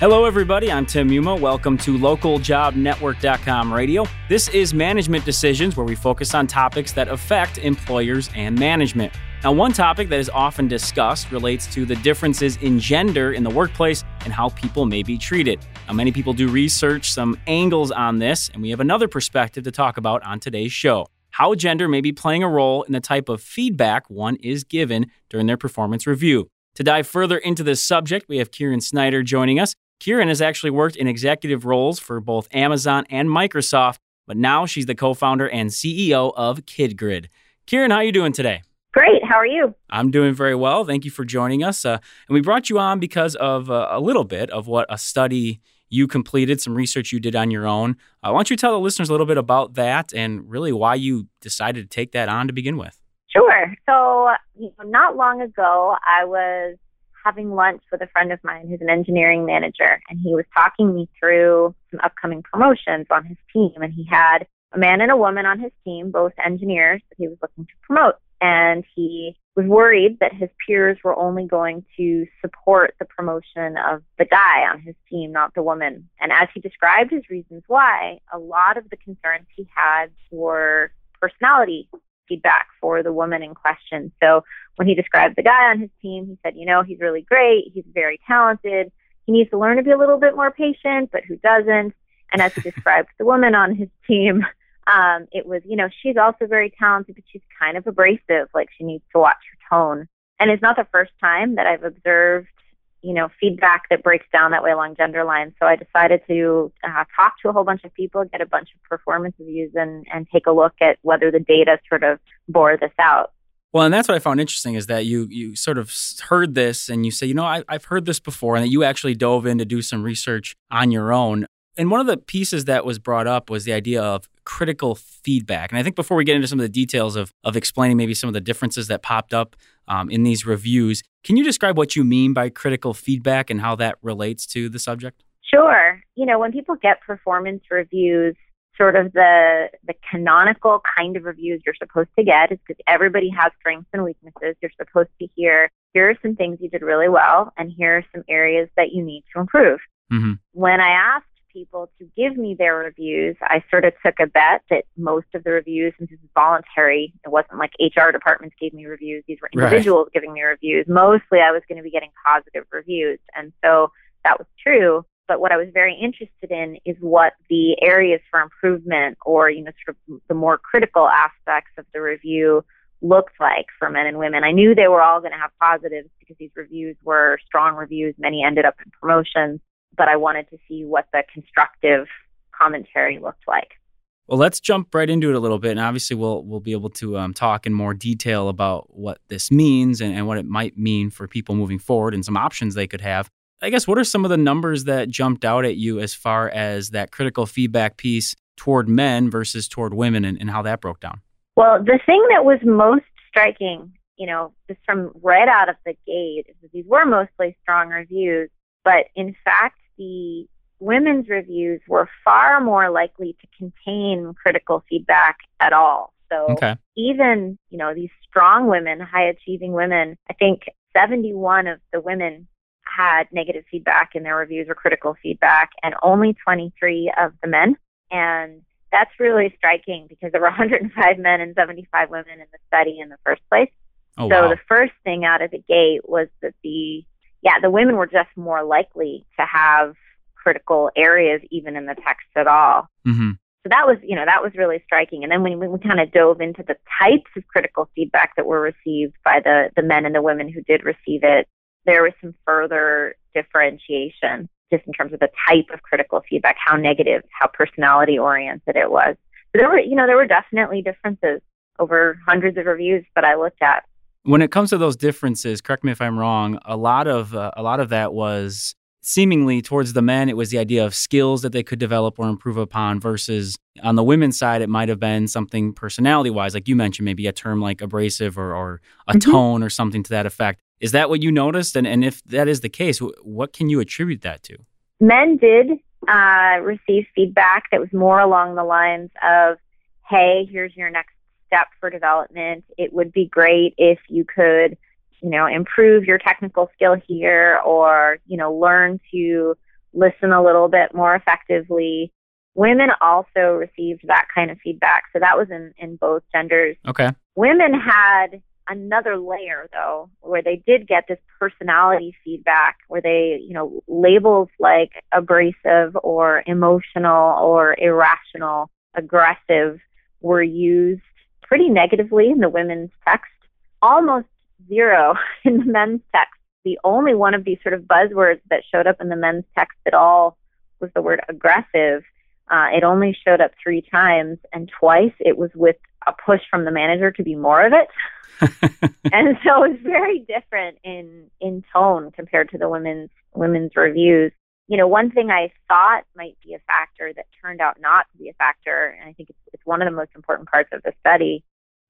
Hello, everybody. I'm Tim Muma. Welcome to localjobnetwork.com radio. This is Management Decisions, where we focus on topics that affect employers and management. Now, one topic that is often discussed relates to the differences in gender in the workplace and how people may be treated. Now, many people do research some angles on this, and we have another perspective to talk about on today's show how gender may be playing a role in the type of feedback one is given during their performance review. To dive further into this subject, we have Kieran Snyder joining us. Kieran has actually worked in executive roles for both Amazon and Microsoft, but now she's the co-founder and CEO of KidGrid. Kieran, how are you doing today? Great. How are you? I'm doing very well. Thank you for joining us. Uh, and we brought you on because of uh, a little bit of what a study you completed, some research you did on your own. Uh, why don't you tell the listeners a little bit about that and really why you decided to take that on to begin with? Sure. So, you know, not long ago, I was having lunch with a friend of mine who's an engineering manager, and he was talking me through some upcoming promotions on his team. And he had a man and a woman on his team, both engineers that he was looking to promote. And he was worried that his peers were only going to support the promotion of the guy on his team, not the woman. And as he described his reasons why, a lot of the concerns he had were personality feedback for the woman in question. So when he described the guy on his team, he said, you know, he's really great. He's very talented. He needs to learn to be a little bit more patient, but who doesn't? And as he described the woman on his team, um, it was, you know, she's also very talented, but she's kind of abrasive. Like she needs to watch her tone. And it's not the first time that I've observed you know, feedback that breaks down that way along gender lines. So I decided to uh, talk to a whole bunch of people, get a bunch of performance reviews, and and take a look at whether the data sort of bore this out. Well, and that's what I found interesting is that you you sort of heard this and you say, you know, I, I've heard this before, and that you actually dove in to do some research on your own. And one of the pieces that was brought up was the idea of critical feedback. And I think before we get into some of the details of, of explaining maybe some of the differences that popped up um, in these reviews, can you describe what you mean by critical feedback and how that relates to the subject? Sure. You know, when people get performance reviews, sort of the the canonical kind of reviews you're supposed to get is because everybody has strengths and weaknesses. You're supposed to hear here are some things you did really well, and here are some areas that you need to improve. Mm-hmm. When I asked people to give me their reviews, I sort of took a bet that most of the reviews, since this is voluntary, it wasn't like HR departments gave me reviews, these were individuals right. giving me reviews. Mostly I was going to be getting positive reviews. And so that was true. But what I was very interested in is what the areas for improvement or, you know, sort of the more critical aspects of the review looked like for men and women. I knew they were all going to have positives because these reviews were strong reviews. Many ended up in promotions but I wanted to see what the constructive commentary looked like. Well, let's jump right into it a little bit, and obviously we'll we'll be able to um, talk in more detail about what this means and, and what it might mean for people moving forward and some options they could have. I guess what are some of the numbers that jumped out at you as far as that critical feedback piece toward men versus toward women and, and how that broke down? Well, the thing that was most striking, you know, just from right out of the gate, is that these were mostly strong reviews, but in fact, the women's reviews were far more likely to contain critical feedback at all. So okay. even, you know, these strong women, high achieving women, I think 71 of the women had negative feedback in their reviews or critical feedback and only 23 of the men. And that's really striking because there were 105 men and 75 women in the study in the first place. Oh, so wow. the first thing out of the gate was that the yeah, the women were just more likely to have critical areas even in the text at all. Mm-hmm. So that was, you know, that was really striking. And then when we, we kind of dove into the types of critical feedback that were received by the, the men and the women who did receive it, there was some further differentiation just in terms of the type of critical feedback, how negative, how personality oriented it was. So there were, you know, there were definitely differences over hundreds of reviews that I looked at. When it comes to those differences, correct me if I'm wrong. A lot of uh, a lot of that was seemingly towards the men. It was the idea of skills that they could develop or improve upon. Versus on the women's side, it might have been something personality wise, like you mentioned, maybe a term like abrasive or, or a mm-hmm. tone or something to that effect. Is that what you noticed? And and if that is the case, what can you attribute that to? Men did uh, receive feedback that was more along the lines of, "Hey, here's your next step for development. It would be great if you could, you know, improve your technical skill here or, you know, learn to listen a little bit more effectively. Women also received that kind of feedback. So that was in, in both genders. Okay. Women had another layer though where they did get this personality feedback where they you know labels like abrasive or emotional or irrational aggressive were used pretty negatively in the women's text. Almost zero in the men's text. The only one of these sort of buzzwords that showed up in the men's text at all was the word aggressive. Uh, it only showed up three times and twice it was with a push from the manager to be more of it. And so it's very different in in tone compared to the women's women's reviews. You know, one thing I thought might be a factor that turned out not to be a factor, and I think it's, it's one of the most important parts of the study.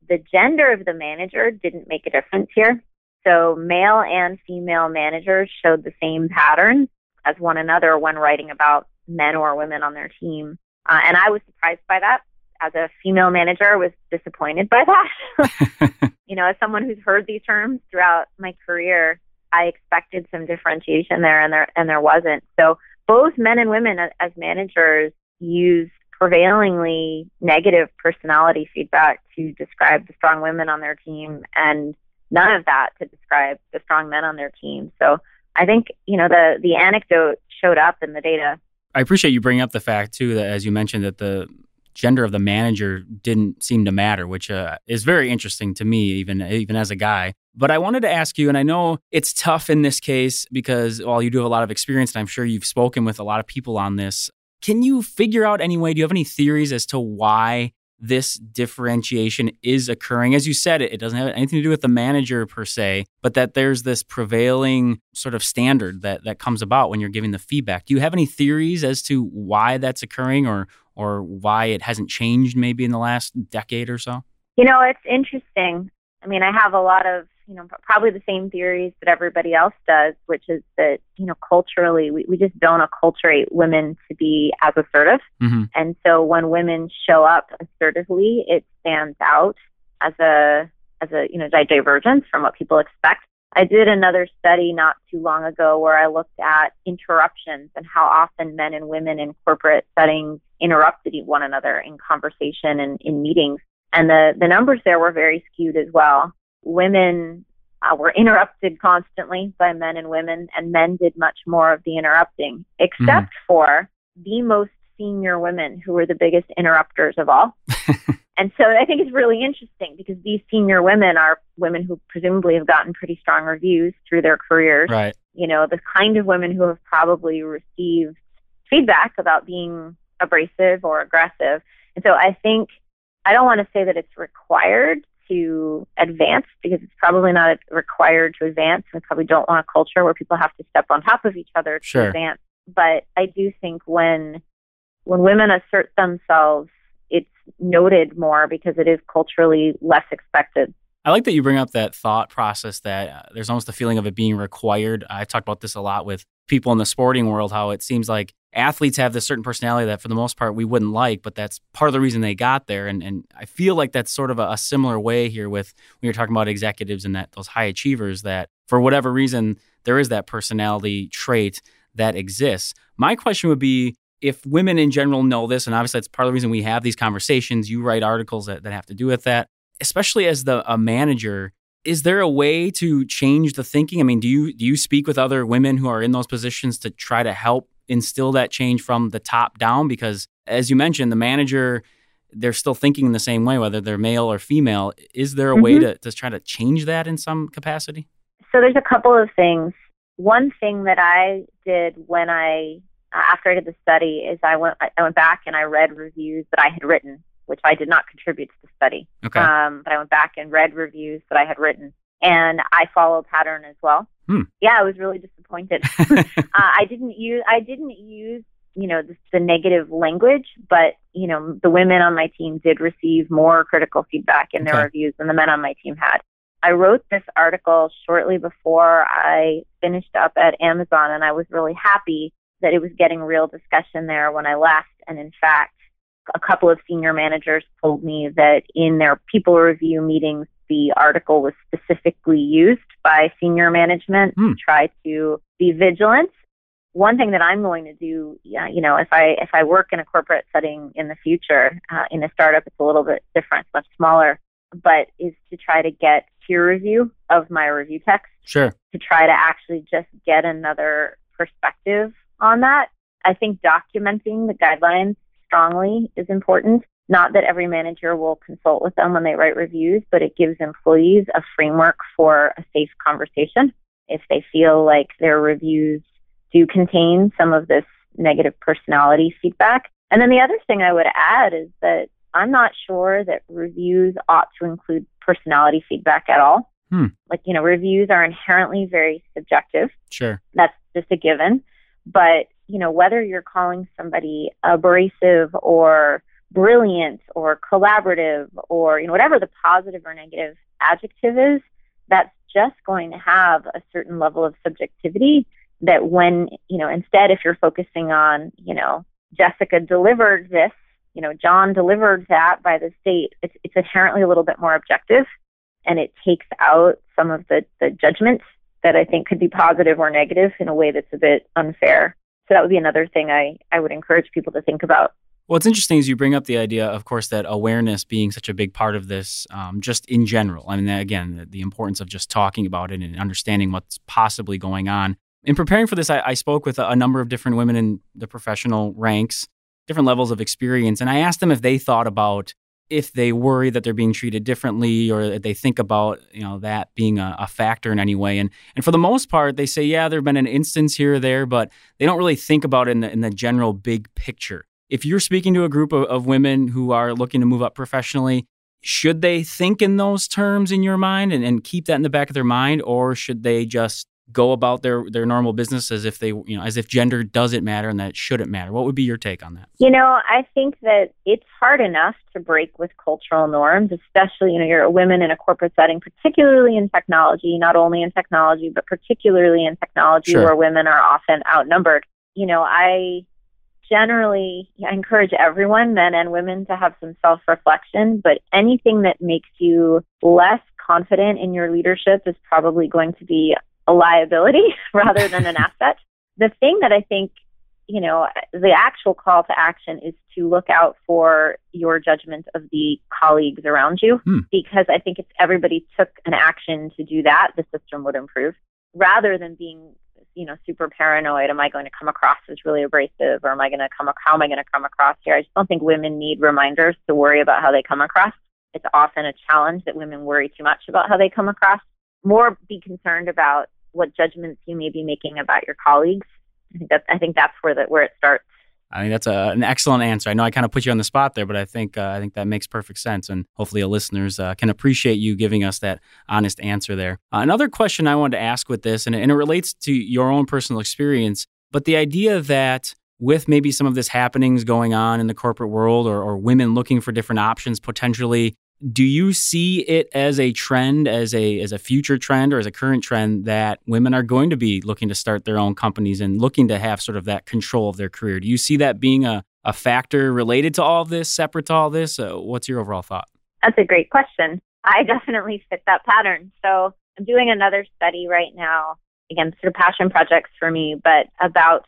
The gender of the manager didn't make a difference here. So male and female managers showed the same pattern as one another when writing about men or women on their team. Uh, and I was surprised by that as a female manager was disappointed by that. you know, as someone who's heard these terms throughout my career, I expected some differentiation there and there and there wasn't. So both men and women as managers use prevailingly negative personality feedback to describe the strong women on their team and none of that to describe the strong men on their team. So I think, you know, the the anecdote showed up in the data. I appreciate you bringing up the fact too that as you mentioned that the gender of the manager didn't seem to matter, which uh, is very interesting to me, even even as a guy. But I wanted to ask you, and I know it's tough in this case because while you do have a lot of experience, and I'm sure you've spoken with a lot of people on this. Can you figure out any way? Do you have any theories as to why this differentiation is occurring. As you said, it, it doesn't have anything to do with the manager per se, but that there's this prevailing sort of standard that, that comes about when you're giving the feedback. Do you have any theories as to why that's occurring or or why it hasn't changed maybe in the last decade or so? You know, it's interesting. I mean, I have a lot of, you know, probably the same theories that everybody else does, which is that, you know, culturally, we, we just don't acculturate women to be as assertive. Mm-hmm. And so when women show up assertively, it stands out as a, as a, you know, divergence from what people expect. I did another study not too long ago where I looked at interruptions and how often men and women in corporate settings interrupted one another in conversation and in meetings. And the, the numbers there were very skewed as well. Women uh, were interrupted constantly by men and women, and men did much more of the interrupting, except mm-hmm. for the most senior women who were the biggest interrupters of all. and so I think it's really interesting because these senior women are women who presumably have gotten pretty strong reviews through their careers. Right. You know, the kind of women who have probably received feedback about being abrasive or aggressive. And so I think I don't want to say that it's required to advance because it's probably not required to advance. We probably don't want a culture where people have to step on top of each other to sure. advance. But I do think when when women assert themselves, it's noted more because it is culturally less expected. I like that you bring up that thought process that uh, there's almost a feeling of it being required. I talked about this a lot with people in the sporting world, how it seems like athletes have this certain personality that for the most part we wouldn't like, but that's part of the reason they got there. And, and I feel like that's sort of a, a similar way here with when you're talking about executives and that those high achievers that for whatever reason, there is that personality trait that exists. My question would be if women in general know this, and obviously that's part of the reason we have these conversations, you write articles that, that have to do with that, especially as the a manager, is there a way to change the thinking? I mean, do you do you speak with other women who are in those positions to try to help instill that change from the top down? Because as you mentioned, the manager they're still thinking in the same way, whether they're male or female. Is there a mm-hmm. way to, to try to change that in some capacity? So there's a couple of things. One thing that I did when I after I did the study is I went I went back and I read reviews that I had written, which I did not contribute to the study. Okay. Um, but I went back and read reviews that I had written, and I followed pattern as well. Hmm. Yeah, I was really disappointed. uh, I didn't use I didn't use you know the, the negative language, but you know the women on my team did receive more critical feedback in their okay. reviews than the men on my team had. I wrote this article shortly before I finished up at Amazon, and I was really happy that it was getting real discussion there when I left. And in fact, a couple of senior managers told me that in their people review meetings, the article was specifically used by senior management mm. to try to be vigilant one thing that I'm going to do, you know, if I if I work in a corporate setting in the future, uh, in a startup, it's a little bit different, much smaller, but is to try to get peer review of my review text. Sure. To try to actually just get another perspective on that. I think documenting the guidelines strongly is important. Not that every manager will consult with them when they write reviews, but it gives employees a framework for a safe conversation. If they feel like their reviews do contain some of this negative personality feedback. And then the other thing I would add is that I'm not sure that reviews ought to include personality feedback at all. Hmm. Like, you know, reviews are inherently very subjective. Sure. That's just a given. But, you know, whether you're calling somebody abrasive or brilliant or collaborative or, you know, whatever the positive or negative adjective is, that's just going to have a certain level of subjectivity that when, you know, instead, if you're focusing on, you know, Jessica delivered this, you know, John delivered that by the state, it's, it's inherently a little bit more objective and it takes out some of the, the judgments that I think could be positive or negative in a way that's a bit unfair. So that would be another thing I, I would encourage people to think about. It's interesting is you bring up the idea, of course, that awareness being such a big part of this, um, just in general. I mean, again, the, the, importance of just talking about it and understanding what's possibly going on. In preparing for this, I, I spoke with a, a, number of different women in the professional ranks, different levels of experience, and I asked them if they thought about if they worry that they're being treated differently or that they think about you know that being a, a, factor in any way. And and for the most part they say yeah there've been an instance here or there but they don't really think about it in the, in the general big picture if you're speaking to a group of, of women who are looking to move up professionally should they think in those terms in your mind and, and keep that in the back of their mind or should they just go about their their normal business as if they you know as if gender doesn't matter and that shouldn't matter? What would be your take on that? You know i think that it's hard enough to break with cultural norms especially you know you're women in a corporate setting particularly in technology not only in technology but particularly in technology sure. where women are often outnumbered. You know i generally I encourage everyone men and women to have some self-reflection but anything that makes you less confident in your leadership is probably going to be a liability rather than an asset. The thing that I think, you know, the actual call to action is to look out for your judgment of the colleagues around you, hmm. because I think if everybody took an action to do that, the system would improve rather than being you know super paranoid am i going to come across as really abrasive or am i going to come across? how am i going to come across here i just don't think women need reminders to worry about how they come across it's often a challenge that women worry too much about how they come across more be concerned about what judgments you may be making about your colleagues. I think that I think that's where the where it starts. I think that's a, an excellent answer. I know I kind of put you on the spot there, but I think uh, I think that makes perfect sense, and hopefully, our listeners uh, can appreciate you giving us that honest answer there. Uh, another question I wanted to ask with this, and, and it relates to your own personal experience, but the idea that with maybe some of this happenings going on in the corporate world, or, or women looking for different options potentially do you see it as a trend as a as a future trend or as a current trend that women are going to be looking to start their own companies and looking to have sort of that control of their career? Do you see that being a, a factor related to all this separate to all this? Uh, what's your overall thought? That's a great question. I definitely fit that pattern. So i'm doing another study right now again sort of passion projects for me but about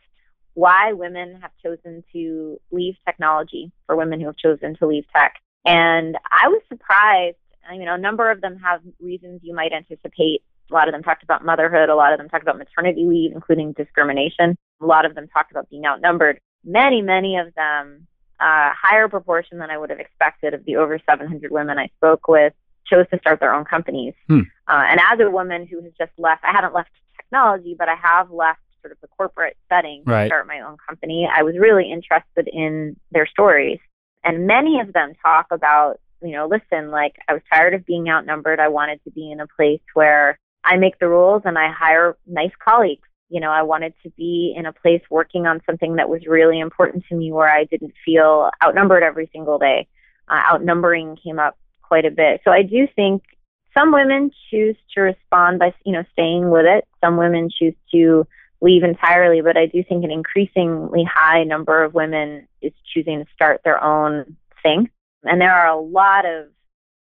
why women have chosen to leave technology for women who have chosen to leave tech and I was surprised. I mean, a number of them have reasons you might anticipate. A lot of them talked about motherhood. A lot of them talked about maternity leave, including discrimination. A lot of them talked about being outnumbered. Many, many of them, a uh, higher proportion than I would have expected of the over 700 women I spoke with, chose to start their own companies. Hmm. Uh, and as a woman who has just left, I haven't left technology, but I have left sort of the corporate setting right. to start my own company. I was really interested in their stories. And many of them talk about, you know, listen, like I was tired of being outnumbered. I wanted to be in a place where I make the rules and I hire nice colleagues. You know, I wanted to be in a place working on something that was really important to me where I didn't feel outnumbered every single day. Uh, outnumbering came up quite a bit. So I do think some women choose to respond by, you know, staying with it. Some women choose to leave entirely, but I do think an increasingly high number of women is choosing to start their own thing. And there are a lot of,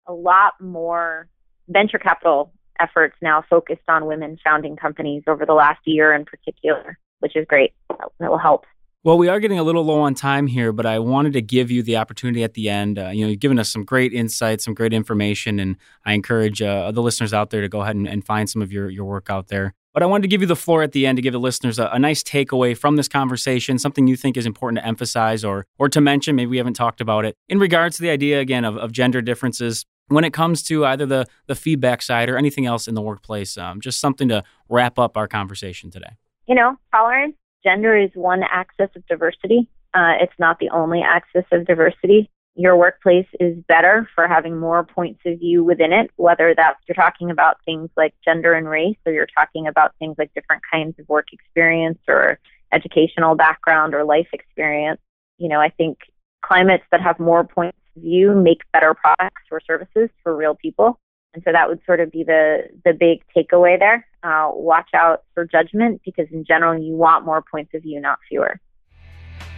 a lot more venture capital efforts now focused on women founding companies over the last year in particular, which is great. that will help. Well, we are getting a little low on time here, but I wanted to give you the opportunity at the end. Uh, you know, you've given us some great insights, some great information, and I encourage uh, the listeners out there to go ahead and, and, find some of your, your work out there. But I wanted to give you the floor at the end to give the listeners a, a, nice takeaway from this conversation, something you think is important to emphasize or or to mention. Maybe we haven't talked about it in regards to the idea again of, of gender differences when it comes to either the the feedback side or anything else in the workplace. Um, just something to wrap up our conversation today. You know, tolerance Gender is one axis of diversity. Uh, it's not the only axis of diversity. Your workplace is better for having more points of view within it, whether that's you're talking about things like gender and race, or you're talking about things like different kinds of work experience or educational background or life experience. You know, I think climates that have more points of view make better products or services for real people. And so that would sort of be the, the big takeaway there. Uh, watch out for judgment because, in general, you want more points of view, not fewer.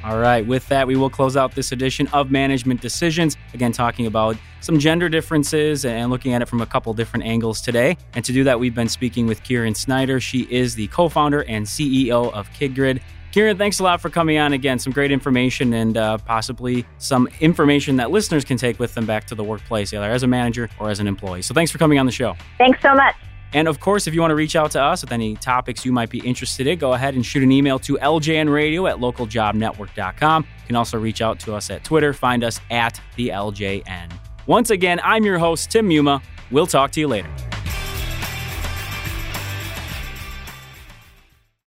All right, with that, we will close out this edition of Management Decisions. Again, talking about some gender differences and looking at it from a couple different angles today. And to do that, we've been speaking with Kieran Snyder. She is the co founder and CEO of KidGrid. Kieran, thanks a lot for coming on again. Some great information and uh, possibly some information that listeners can take with them back to the workplace, either as a manager or as an employee. So thanks for coming on the show. Thanks so much. And of course, if you want to reach out to us with any topics you might be interested in, go ahead and shoot an email to ljnradio at localjobnetwork.com. You can also reach out to us at Twitter. Find us at the LJN. Once again, I'm your host, Tim Muma. We'll talk to you later.